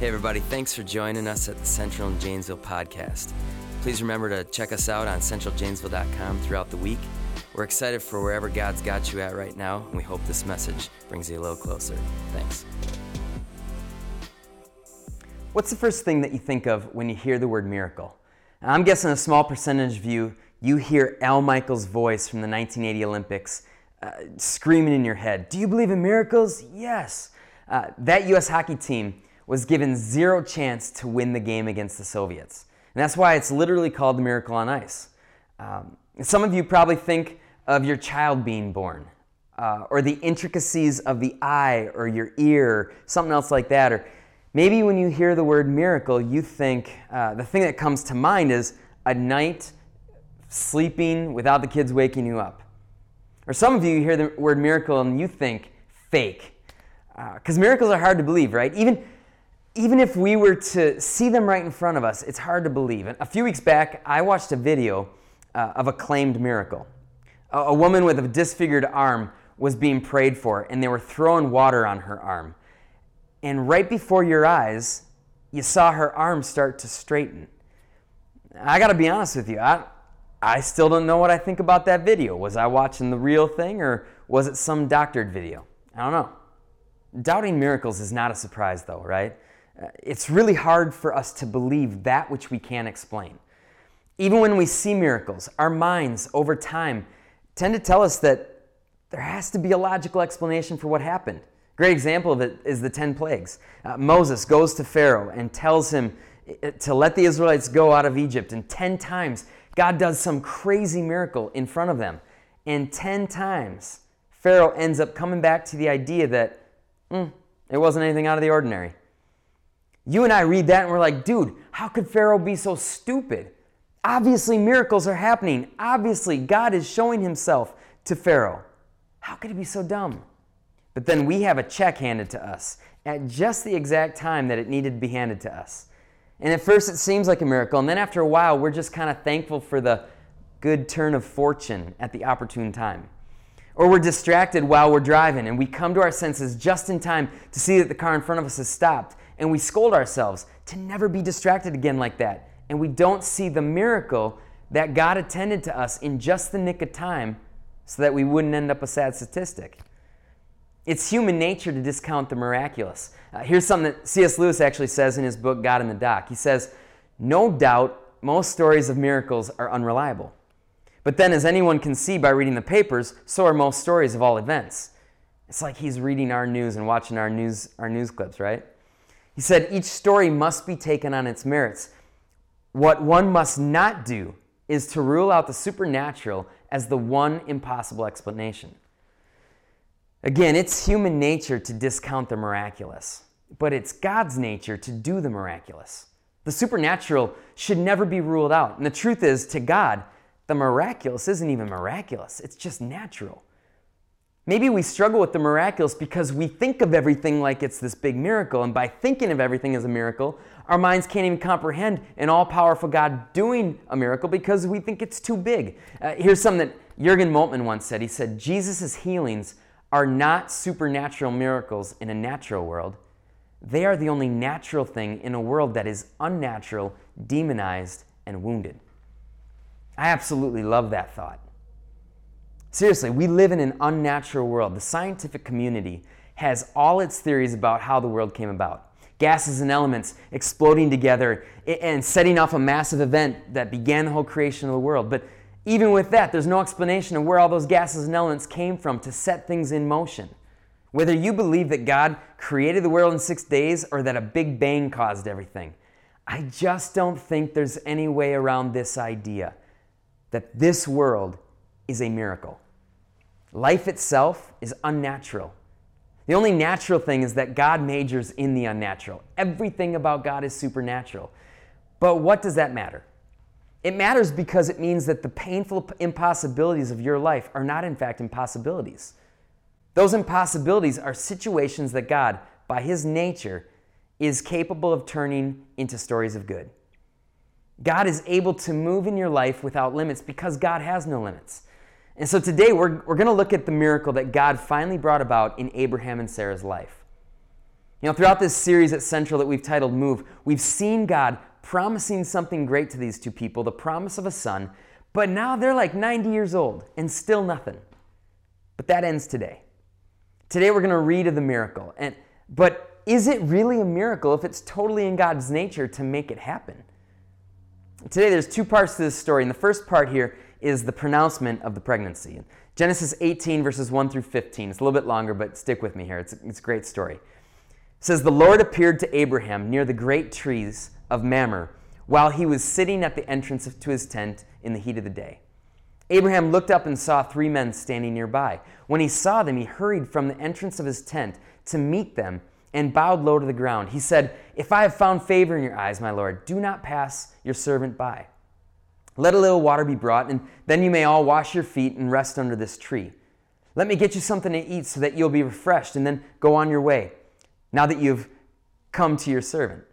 Hey, everybody, thanks for joining us at the Central and Janesville podcast. Please remember to check us out on centraljanesville.com throughout the week. We're excited for wherever God's got you at right now, and we hope this message brings you a little closer. Thanks. What's the first thing that you think of when you hear the word miracle? Now, I'm guessing a small percentage of you, you hear Al Michaels' voice from the 1980 Olympics uh, screaming in your head, Do you believe in miracles? Yes. Uh, that U.S. hockey team was given zero chance to win the game against the Soviets. And that's why it's literally called the Miracle on Ice. Um, some of you probably think of your child being born, uh, or the intricacies of the eye, or your ear, something else like that. Or maybe when you hear the word miracle, you think uh, the thing that comes to mind is a night sleeping without the kids waking you up. Or some of you hear the word miracle and you think fake. Because uh, miracles are hard to believe, right? Even even if we were to see them right in front of us, it's hard to believe. A few weeks back, I watched a video uh, of a claimed miracle. A, a woman with a disfigured arm was being prayed for, and they were throwing water on her arm. And right before your eyes, you saw her arm start to straighten. I got to be honest with you, I, I still don't know what I think about that video. Was I watching the real thing, or was it some doctored video? I don't know. Doubting miracles is not a surprise, though, right? It's really hard for us to believe that which we can't explain. Even when we see miracles, our minds over time tend to tell us that there has to be a logical explanation for what happened. Great example of it is the 10 plagues. Uh, Moses goes to Pharaoh and tells him uh, to let the Israelites go out of Egypt, and 10 times God does some crazy miracle in front of them. And 10 times Pharaoh ends up coming back to the idea that mm, it wasn't anything out of the ordinary. You and I read that and we're like, dude, how could Pharaoh be so stupid? Obviously, miracles are happening. Obviously, God is showing himself to Pharaoh. How could he be so dumb? But then we have a check handed to us at just the exact time that it needed to be handed to us. And at first, it seems like a miracle. And then after a while, we're just kind of thankful for the good turn of fortune at the opportune time. Or we're distracted while we're driving and we come to our senses just in time to see that the car in front of us has stopped and we scold ourselves to never be distracted again like that. And we don't see the miracle that God attended to us in just the nick of time so that we wouldn't end up a sad statistic. It's human nature to discount the miraculous. Uh, here's something that C.S. Lewis actually says in his book, God in the Dock. He says, No doubt most stories of miracles are unreliable. But then, as anyone can see by reading the papers, so are most stories of all events. It's like he's reading our news and watching our news, our news clips, right? He said each story must be taken on its merits. What one must not do is to rule out the supernatural as the one impossible explanation. Again, it's human nature to discount the miraculous, but it's God's nature to do the miraculous. The supernatural should never be ruled out. And the truth is, to God, the miraculous isn't even miraculous, it's just natural. Maybe we struggle with the miraculous because we think of everything like it's this big miracle. And by thinking of everything as a miracle, our minds can't even comprehend an all powerful God doing a miracle because we think it's too big. Uh, here's something that Jurgen Moltmann once said He said, Jesus' healings are not supernatural miracles in a natural world. They are the only natural thing in a world that is unnatural, demonized, and wounded. I absolutely love that thought. Seriously, we live in an unnatural world. The scientific community has all its theories about how the world came about. Gases and elements exploding together and setting off a massive event that began the whole creation of the world. But even with that, there's no explanation of where all those gases and elements came from to set things in motion. Whether you believe that God created the world in six days or that a big bang caused everything, I just don't think there's any way around this idea that this world is a miracle. Life itself is unnatural. The only natural thing is that God majors in the unnatural. Everything about God is supernatural. But what does that matter? It matters because it means that the painful impossibilities of your life are not, in fact, impossibilities. Those impossibilities are situations that God, by His nature, is capable of turning into stories of good. God is able to move in your life without limits because God has no limits. And so today we're, we're going to look at the miracle that God finally brought about in Abraham and Sarah's life. You know, throughout this series at Central that we've titled Move, we've seen God promising something great to these two people, the promise of a son, but now they're like 90 years old and still nothing. But that ends today. Today we're going to read of the miracle. And but is it really a miracle if it's totally in God's nature to make it happen? Today there's two parts to this story, and the first part here is the pronouncement of the pregnancy. Genesis 18 verses 1 through 15. It's a little bit longer, but stick with me here. It's, it's a great story. It says the Lord appeared to Abraham near the great trees of Mamre while he was sitting at the entrance to his tent in the heat of the day. Abraham looked up and saw three men standing nearby. When he saw them, he hurried from the entrance of his tent to meet them and bowed low to the ground. He said, If I have found favor in your eyes, my Lord, do not pass your servant by. Let a little water be brought, and then you may all wash your feet and rest under this tree. Let me get you something to eat so that you'll be refreshed, and then go on your way, now that you've come to your servant.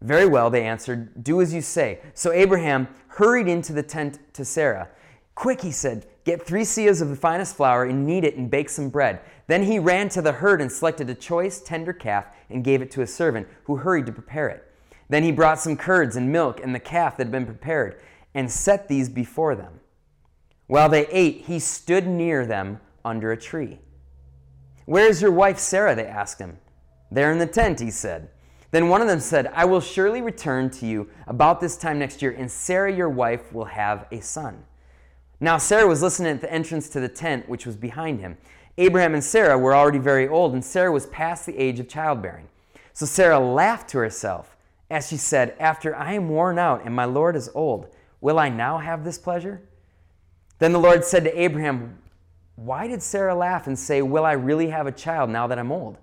Very well, they answered, do as you say. So Abraham hurried into the tent to Sarah. Quick, he said, get three seahs of the finest flour and knead it and bake some bread. Then he ran to the herd and selected a choice, tender calf and gave it to a servant, who hurried to prepare it. Then he brought some curds and milk and the calf that had been prepared and set these before them. While they ate, he stood near them under a tree. Where is your wife Sarah? They asked him. There in the tent, he said. Then one of them said, I will surely return to you about this time next year, and Sarah, your wife, will have a son. Now, Sarah was listening at the entrance to the tent, which was behind him. Abraham and Sarah were already very old, and Sarah was past the age of childbearing. So Sarah laughed to herself as she said, After I am worn out and my Lord is old, will I now have this pleasure? Then the Lord said to Abraham, Why did Sarah laugh and say, Will I really have a child now that I'm old?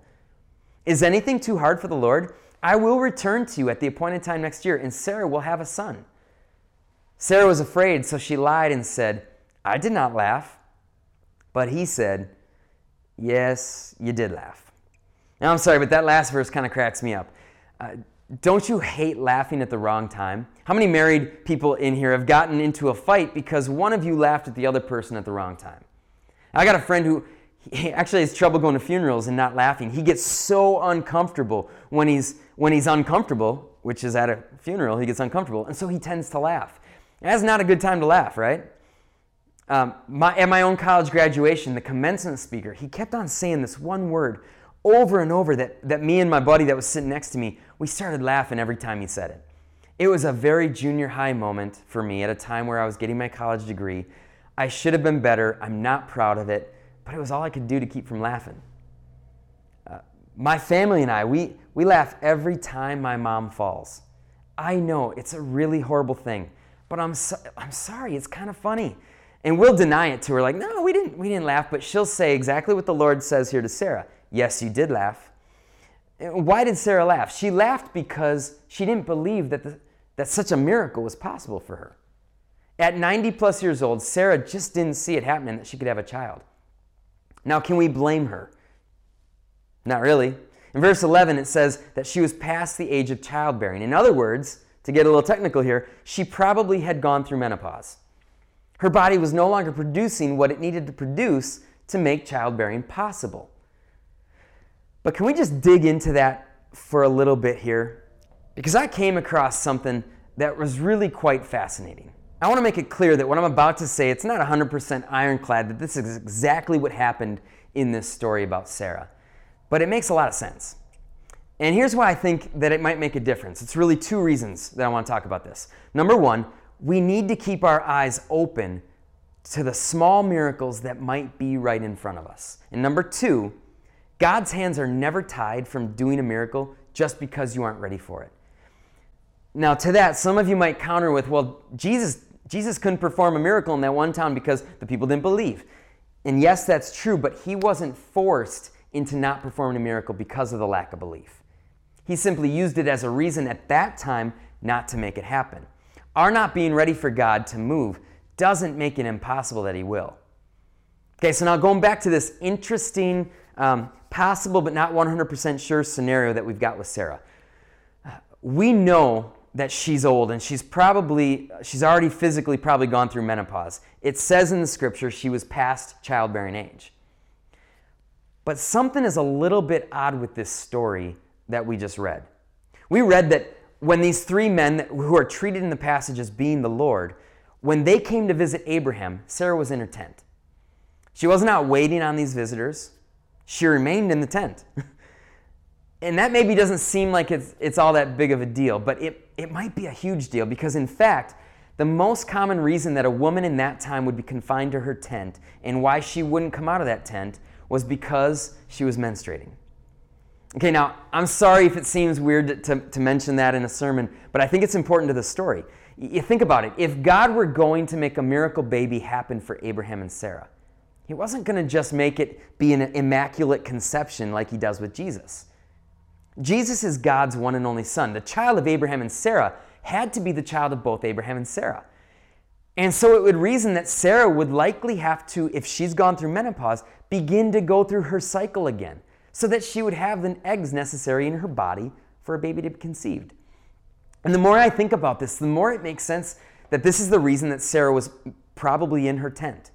Is anything too hard for the Lord? I will return to you at the appointed time next year, and Sarah will have a son. Sarah was afraid, so she lied and said, I did not laugh. But he said, Yes, you did laugh. Now, I'm sorry, but that last verse kind of cracks me up. Uh, don't you hate laughing at the wrong time? How many married people in here have gotten into a fight because one of you laughed at the other person at the wrong time? I got a friend who actually has trouble going to funerals and not laughing. He gets so uncomfortable when he's when he's uncomfortable, which is at a funeral, he gets uncomfortable, and so he tends to laugh. That's not a good time to laugh, right? Um, my, at my own college graduation, the commencement speaker, he kept on saying this one word over and over that, that me and my buddy that was sitting next to me, we started laughing every time he said it. It was a very junior high moment for me at a time where I was getting my college degree. I should have been better. I'm not proud of it but it was all I could do to keep from laughing. Uh, my family and I, we, we laugh every time my mom falls. I know it's a really horrible thing, but I'm, so, I'm sorry, it's kind of funny. And we'll deny it to her, like, no, we didn't, we didn't laugh, but she'll say exactly what the Lord says here to Sarah Yes, you did laugh. Why did Sarah laugh? She laughed because she didn't believe that, the, that such a miracle was possible for her. At 90 plus years old, Sarah just didn't see it happening that she could have a child. Now, can we blame her? Not really. In verse 11, it says that she was past the age of childbearing. In other words, to get a little technical here, she probably had gone through menopause. Her body was no longer producing what it needed to produce to make childbearing possible. But can we just dig into that for a little bit here? Because I came across something that was really quite fascinating. I want to make it clear that what I'm about to say, it's not 100% ironclad that this is exactly what happened in this story about Sarah. But it makes a lot of sense. And here's why I think that it might make a difference. It's really two reasons that I want to talk about this. Number one, we need to keep our eyes open to the small miracles that might be right in front of us. And number two, God's hands are never tied from doing a miracle just because you aren't ready for it. Now, to that, some of you might counter with, well, Jesus Jesus couldn't perform a miracle in that one town because the people didn't believe. And yes, that's true, but he wasn't forced into not performing a miracle because of the lack of belief. He simply used it as a reason at that time not to make it happen. Our not being ready for God to move doesn't make it impossible that He will. Okay, so now going back to this interesting, um, possible but not 100% sure scenario that we've got with Sarah. Uh, we know that she's old and she's probably she's already physically probably gone through menopause. It says in the scripture she was past childbearing age. But something is a little bit odd with this story that we just read. We read that when these three men who are treated in the passage as being the Lord, when they came to visit Abraham, Sarah was in her tent. She wasn't out waiting on these visitors, she remained in the tent. and that maybe doesn't seem like it's, it's all that big of a deal, but it, it might be a huge deal because, in fact, the most common reason that a woman in that time would be confined to her tent and why she wouldn't come out of that tent was because she was menstruating. Okay, now, I'm sorry if it seems weird to, to, to, mention that in a sermon, but I think it's important to the story. You think about it. If God were going to make a miracle baby happen for Abraham and Sarah, He wasn't going to just make it be an immaculate conception like He does with Jesus. Jesus is God's one and only Son. The child of Abraham and Sarah had to be the child of both Abraham and Sarah. And so it would reason that Sarah would likely have to, if she's gone through menopause, begin to go through her cycle again so that she would have the eggs necessary in her body for a baby to be conceived. And the more I think about this, the more it makes sense that this is the reason that Sarah was probably in her tent.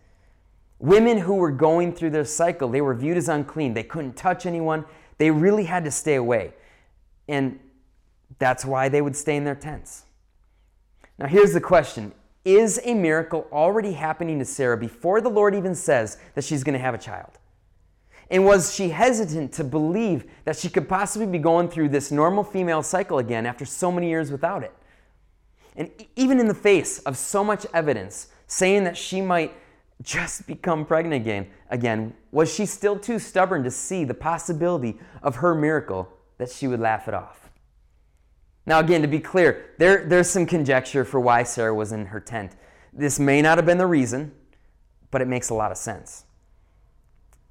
Women who were going through their cycle, they were viewed as unclean. They couldn't touch anyone. They really had to stay away. And that's why they would stay in their tents. Now, here's the question Is a miracle already happening to Sarah before the Lord even says that she's going to have a child? And was she hesitant to believe that she could possibly be going through this normal female cycle again after so many years without it? And even in the face of so much evidence saying that she might just become pregnant again, again, was she still too stubborn to see the possibility of her miracle that she would laugh it off? Now, again, to be clear, there, there's some conjecture for why Sarah was in her tent. This may not have been the reason, but it makes a lot of sense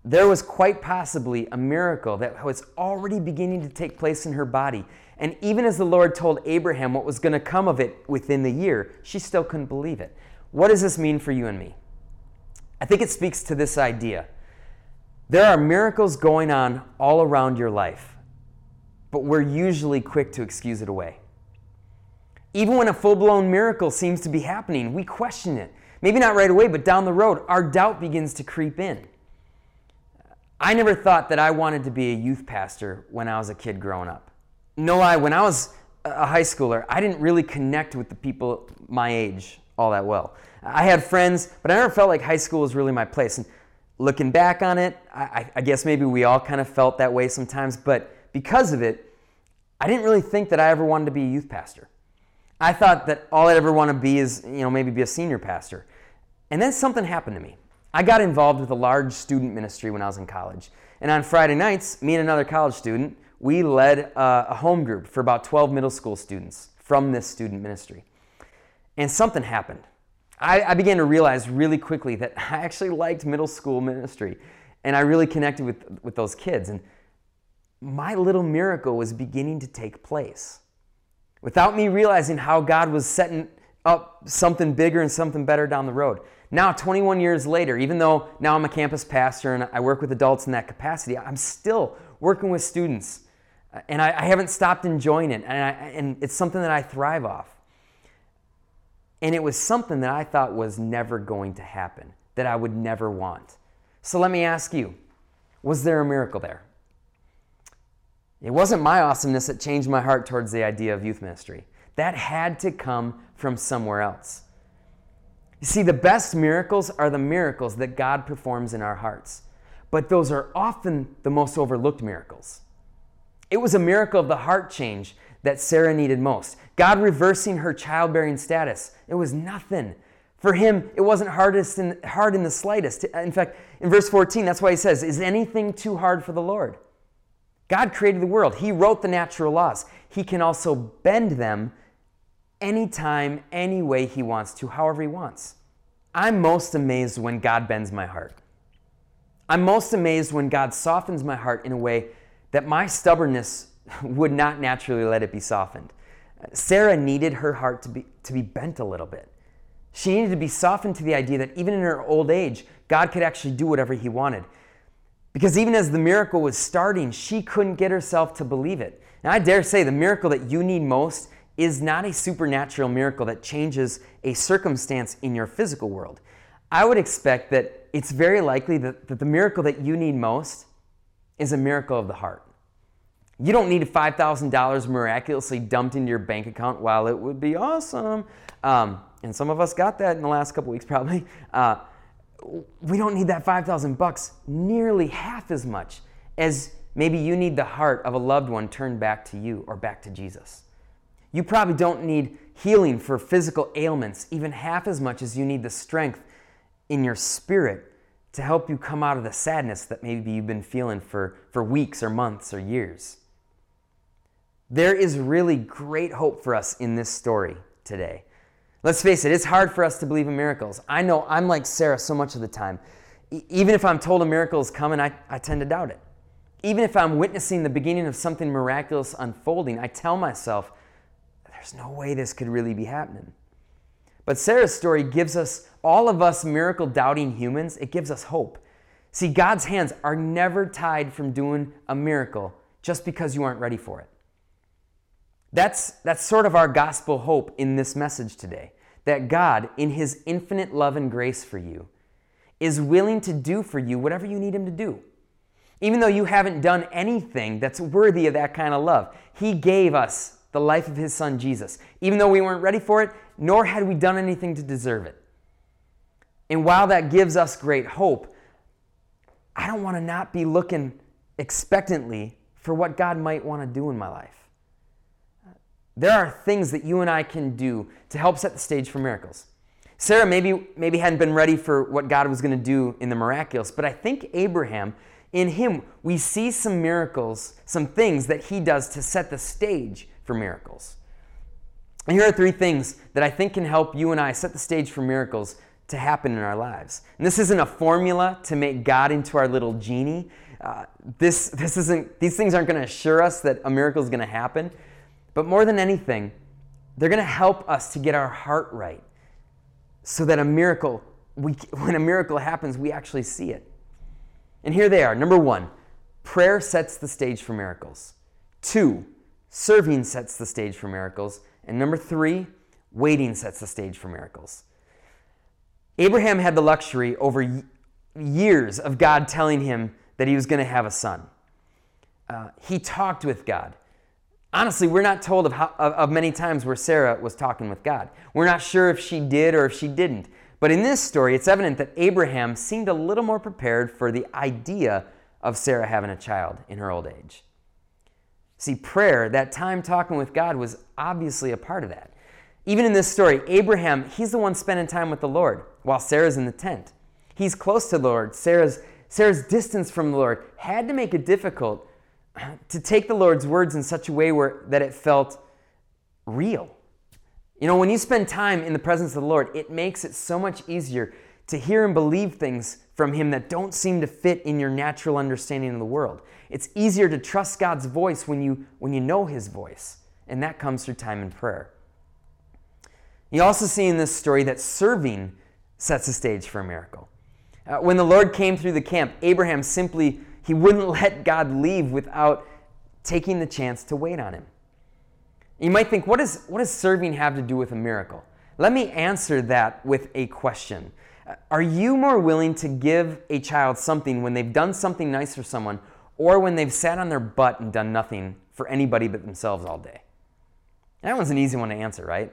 there was quite possibly a miracle that was already beginning to take place in her body. And even as the Lord told Abraham what was going to come of it within the year, she still couldn't believe it. What does this mean for you and me? I think it speaks to this idea. There are miracles going on all around your life, but we're usually quick to excuse it away. Even when a full blown miracle seems to be happening, we question it. Maybe not right away, but down the road, our doubt begins to creep in. I never thought that I wanted to be a youth pastor when I was a kid growing up. No lie, when I was a high schooler, I didn't really connect with the people my age all that well. I had friends, but I never felt like high school was really my place. And looking back on it, I, I guess maybe we all kind of felt that way sometimes, but because of it, I didn't really think that I ever wanted to be a youth pastor. I thought that all I'd ever want to be is, you know, maybe be a senior pastor. And then something happened to me. I got involved with a large student ministry when I was in college. And on Friday nights, me and another college student, we led uh, a, home group for about 12 middle school students from this student ministry. And something happened. I, I began to realize really quickly that I actually liked middle school ministry. And I really connected with, with those kids. And my little miracle was beginning to take place. Without me realizing how God was setting up something bigger and something better down the road. Now, 21 years later, even though now I'm a campus pastor and I work with adults in that capacity, I'm still working with students. Uh, and I, I haven't stopped enjoying it. And, I, and it's something that I thrive off. And it was something that I thought was never going to happen, that I would never want. So let me ask you was there a miracle there? It wasn't my awesomeness that changed my heart towards the idea of youth ministry. That had to come from somewhere else. You see, the best miracles are the miracles that God performs in our hearts, but those are often the most overlooked miracles. It was a miracle of the heart change that Sarah needed most. God reversing her childbearing status. It was nothing. For him, it wasn't hardest in, hard in the slightest. In fact, in verse 14, that's why he says, Is anything too hard for the Lord? God created the world, He wrote the natural laws. He can also bend them anytime, any way He wants to, however He wants. I'm most amazed when God bends my heart. I'm most amazed when God softens my heart in a way that my stubbornness would not naturally let it be softened. Sarah needed her heart to be, to be bent a little bit. She needed to be softened to the idea that even in her old age, God could actually do whatever He wanted. Because even as the miracle was starting, she couldn't get herself to believe it. And I dare say the miracle that you need most is not a supernatural miracle that changes a circumstance in your physical world. I would expect that it's very likely that, that the miracle that you need most is a miracle of the heart. You don't need $5,000 miraculously dumped into your bank account while it would be awesome. Um, and some of us got that in the last couple weeks probably. Uh, we don't need that 5,000 bucks nearly half as much as maybe you need the heart of a loved one turned back to you or back to Jesus. You probably don't need healing for physical ailments even half as much as you need the strength in your spirit to help you come out of the sadness that maybe you've been feeling for, for weeks or months or years. There is really great hope for us in this story today. Let's face it, it's hard for us to believe in miracles. I know I'm like Sarah so much of the time. even if I'm told a miracle is coming, I, I tend to doubt it. Even if I'm witnessing the beginning of something miraculous unfolding, I tell myself, there's no way this could really be happening. But Sarah's story gives us, all of us miracle doubting humans, it gives us hope. See, God's hands are never tied from doing a miracle just because you aren't ready for it. That's, that's sort of our gospel hope in this message today that God, in His infinite love and grace for you, is willing to do for you whatever you need Him to do. Even though you haven't done anything that's worthy of that kind of love, He gave us the life of His Son Jesus, even though we weren't ready for it, nor had we done anything to deserve it. And while that gives us great hope, I don't want to not be looking expectantly for what God might want to do in my life. There are things that you and I can do to help set the stage for miracles. Sarah maybe, maybe hadn't been ready for what God was going to do in the miraculous, but I think Abraham, in him, we see some miracles, some things that he does to set the stage for miracles. And here are three things that I think can help you and I set the stage for miracles to happen in our lives. And this isn't a formula to make God into our little genie. Uh, this, this isn't, these things aren't going to assure us that a miracle is going to happen. But more than anything, they're going to help us to get our heart right so that a miracle, we, when a miracle happens, we actually see it. And here they are. Number one, prayer sets the stage for miracles. Two, serving sets the stage for miracles. And number three, waiting sets the stage for miracles. Abraham had the luxury over years of God telling him that he was going to have a son. Uh, he talked with God. Honestly, we're not told of, how, of, of many times where Sarah was talking with God. We're not sure if she did or if she didn't. But in this story, it's evident that Abraham seemed a little more prepared for the idea of Sarah having a child in her old age. See, prayer, that time talking with God, was obviously a part of that. Even in this story, Abraham, he's the one spending time with the Lord while Sarah's in the tent. He's close to the Lord. Sarah's, Sarah's distance from the Lord had to make it difficult to take the Lord's words in such a way where that it felt real. You know, when you spend time in the presence of the Lord, it makes it so much easier to hear and believe things from Him that don't seem to fit in your natural understanding of the world. It's easier to trust God's voice when you, when you know His voice, and that comes through time in prayer. You also see in this story that serving sets the stage for a miracle. Uh, when the Lord came through the camp, Abraham simply he wouldn't let God leave without taking the chance to wait on him. You might think, what, is, what does serving have to do with a miracle? Let me answer that with a question. Are you more willing to give a child something when they've done something nice for someone or when they've sat on their butt and done nothing for anybody but themselves all day? That one's an easy one to answer, right?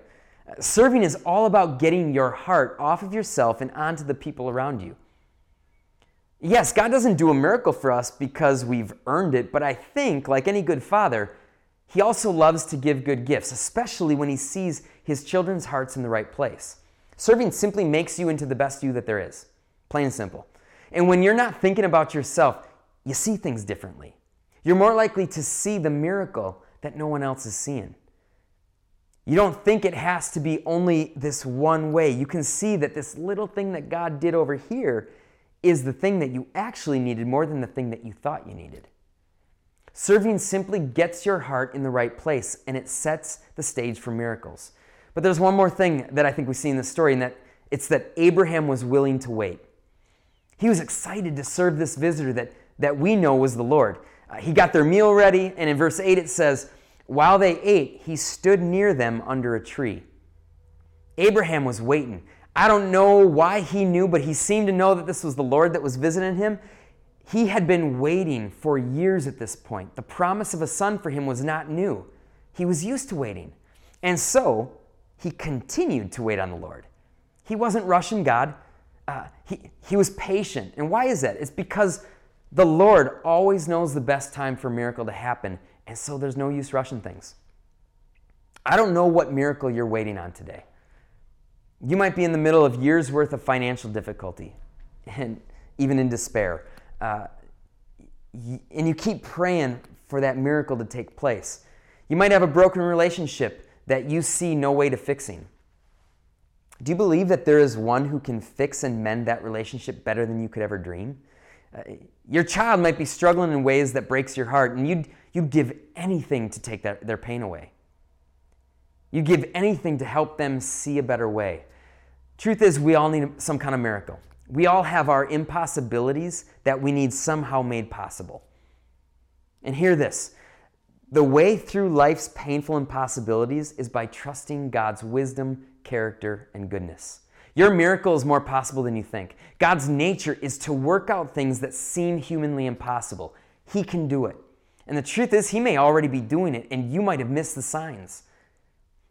Serving is all about getting your heart off of yourself and onto the people around you. Yes, God doesn't do a miracle for us because we've earned it, but I think, like any good father, He also loves to give good gifts, especially when He sees His children's hearts in the right place. Serving simply makes you into the best you that there is, plain and simple. And when you're not thinking about yourself, you see things differently. You're more likely to see the miracle that no one else is seeing. You don't think it has to be only this one way. You can see that this little thing that God did over here is the thing that you actually needed more than the thing that you thought you needed. Serving simply gets your heart in the right place and it sets the stage for miracles. But there's one more thing that I think we see in this story, and that it's that Abraham was willing to wait. He was excited to serve this visitor that, that we know was the Lord. Uh, he got their meal ready, and in verse 8 it says, While they ate, he stood near them under a tree. Abraham was waiting. I don't know why he knew, but he seemed to know that this was the Lord that was visiting him. he had been waiting for years at this point. The promise of a son for him was not new. He was used to waiting. And so he continued to wait on the Lord. He wasn't rushing God, uh, he, he was patient. And why is that? It's because the Lord always knows the best time for a miracle to happen, and so there's no use rushing things. I don't know what miracle you're waiting on today. You might be in the middle of years worth of financial difficulty and even in despair. Uh, and you keep praying for that miracle to take place. You might have a broken relationship that you see no way to fixing. Do you believe that there is one who can fix and mend that relationship better than you could ever dream? Uh, your child might be struggling in ways that breaks your heart, and you'd, you'd give anything to take that, their pain away. You'd give anything to help them see a better way. Truth is, we all need some kind of miracle. We all have our impossibilities that we need somehow made possible. And hear this the way through life's painful impossibilities is by trusting God's wisdom, character, and goodness. Your miracle is more possible than you think. God's nature is to work out things that seem humanly impossible. He can do it. And the truth is, He may already be doing it, and you might have missed the signs.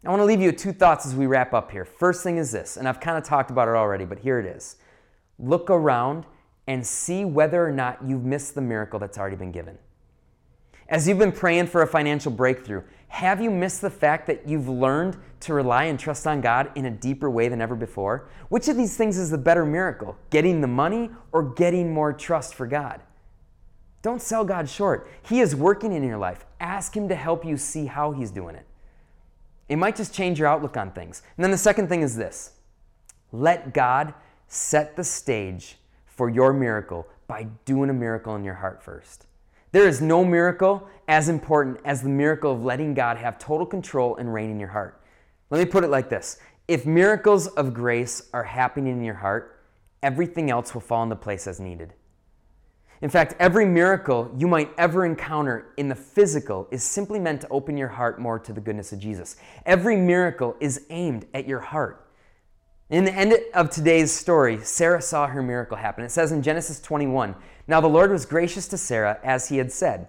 I want to leave you with two thoughts as we wrap up here. First thing is this, and I've kind of talked about it already, but here it is. Look around and see whether or not you've missed the miracle that's already been given. As you've been praying for a financial breakthrough, have you missed the fact that you've learned to rely and trust on God in a deeper way than ever before? Which of these things is the better miracle? Getting the money or getting more trust for God? Don't sell God short. He is working in your life. Ask Him to help you see how He's doing it. It might just change your outlook on things. And then the second thing is this let God set the stage for your miracle by doing a miracle in your heart first. There is no miracle as important as the miracle of letting God have total control and reign in your heart. Let me put it like this if miracles of grace are happening in your heart, everything else will fall into place as needed. In fact, every miracle you might ever encounter in the physical is simply meant to open your heart more to the goodness of Jesus. Every miracle is aimed at your heart. In the end of today's story, Sarah saw her miracle happen. It says in Genesis 21 Now the Lord was gracious to Sarah as he had said,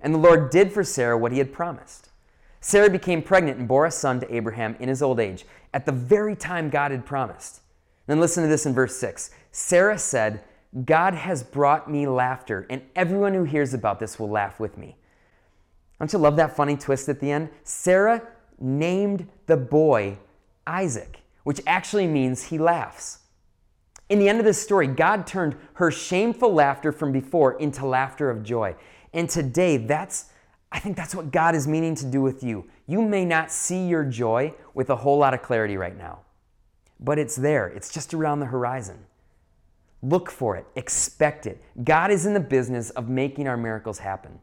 and the Lord did for Sarah what he had promised. Sarah became pregnant and bore a son to Abraham in his old age, at the very time God had promised. Then listen to this in verse 6 Sarah said, God has brought me laughter, and everyone who hears about this will laugh with me. Don't you love that funny twist at the end? Sarah named the boy Isaac which actually means he laughs. In the end of this story, God turned her shameful laughter from before into laughter of joy. And today, that's I think that's what God is meaning to do with you. You may not see your joy with a whole lot of clarity right now, but it's there. It's just around the horizon. Look for it, expect it. God is in the business of making our miracles happen.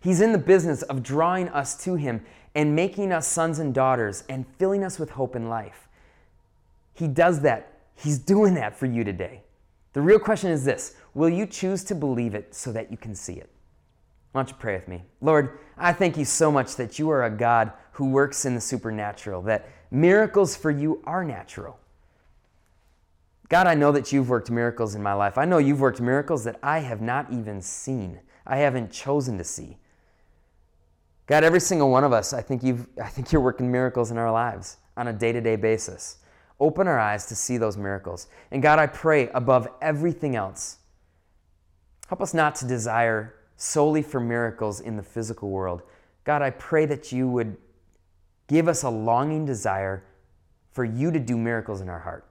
He's in the business of drawing us to Him and making us sons and daughters and filling us with hope in life. He does that. He's doing that for you today. The real question is this Will you choose to believe it so that you can see it? Why don't you pray with me? Lord, I thank you so much that you are a God who works in the supernatural, that miracles for you are natural. God, I know that you've worked miracles in my life. I know you've worked miracles that I have not even seen, I haven't chosen to see. God, every single one of us, I think, you've, I think you're working miracles in our lives on a day to day basis. Open our eyes to see those miracles. And God, I pray above everything else, help us not to desire solely for miracles in the physical world. God, I pray that you would give us a longing desire for you to do miracles in our heart.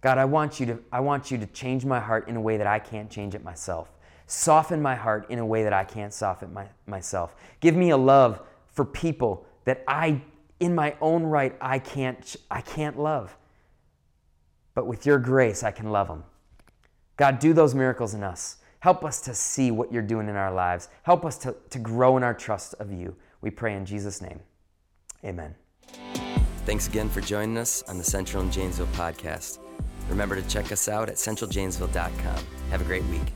God, I want you to, I want you to change my heart in a way that I can't change it myself. Soften my heart in a way that I can't soften my, myself. Give me a love for people that I in my own right I can't I can't love. But with your grace I can love them. God, do those miracles in us. Help us to see what you're doing in our lives. Help us to, to grow in our trust of you. We pray in Jesus' name. Amen. Thanks again for joining us on the Central and Janesville podcast. Remember to check us out at centraljanesville.com. Have a great week.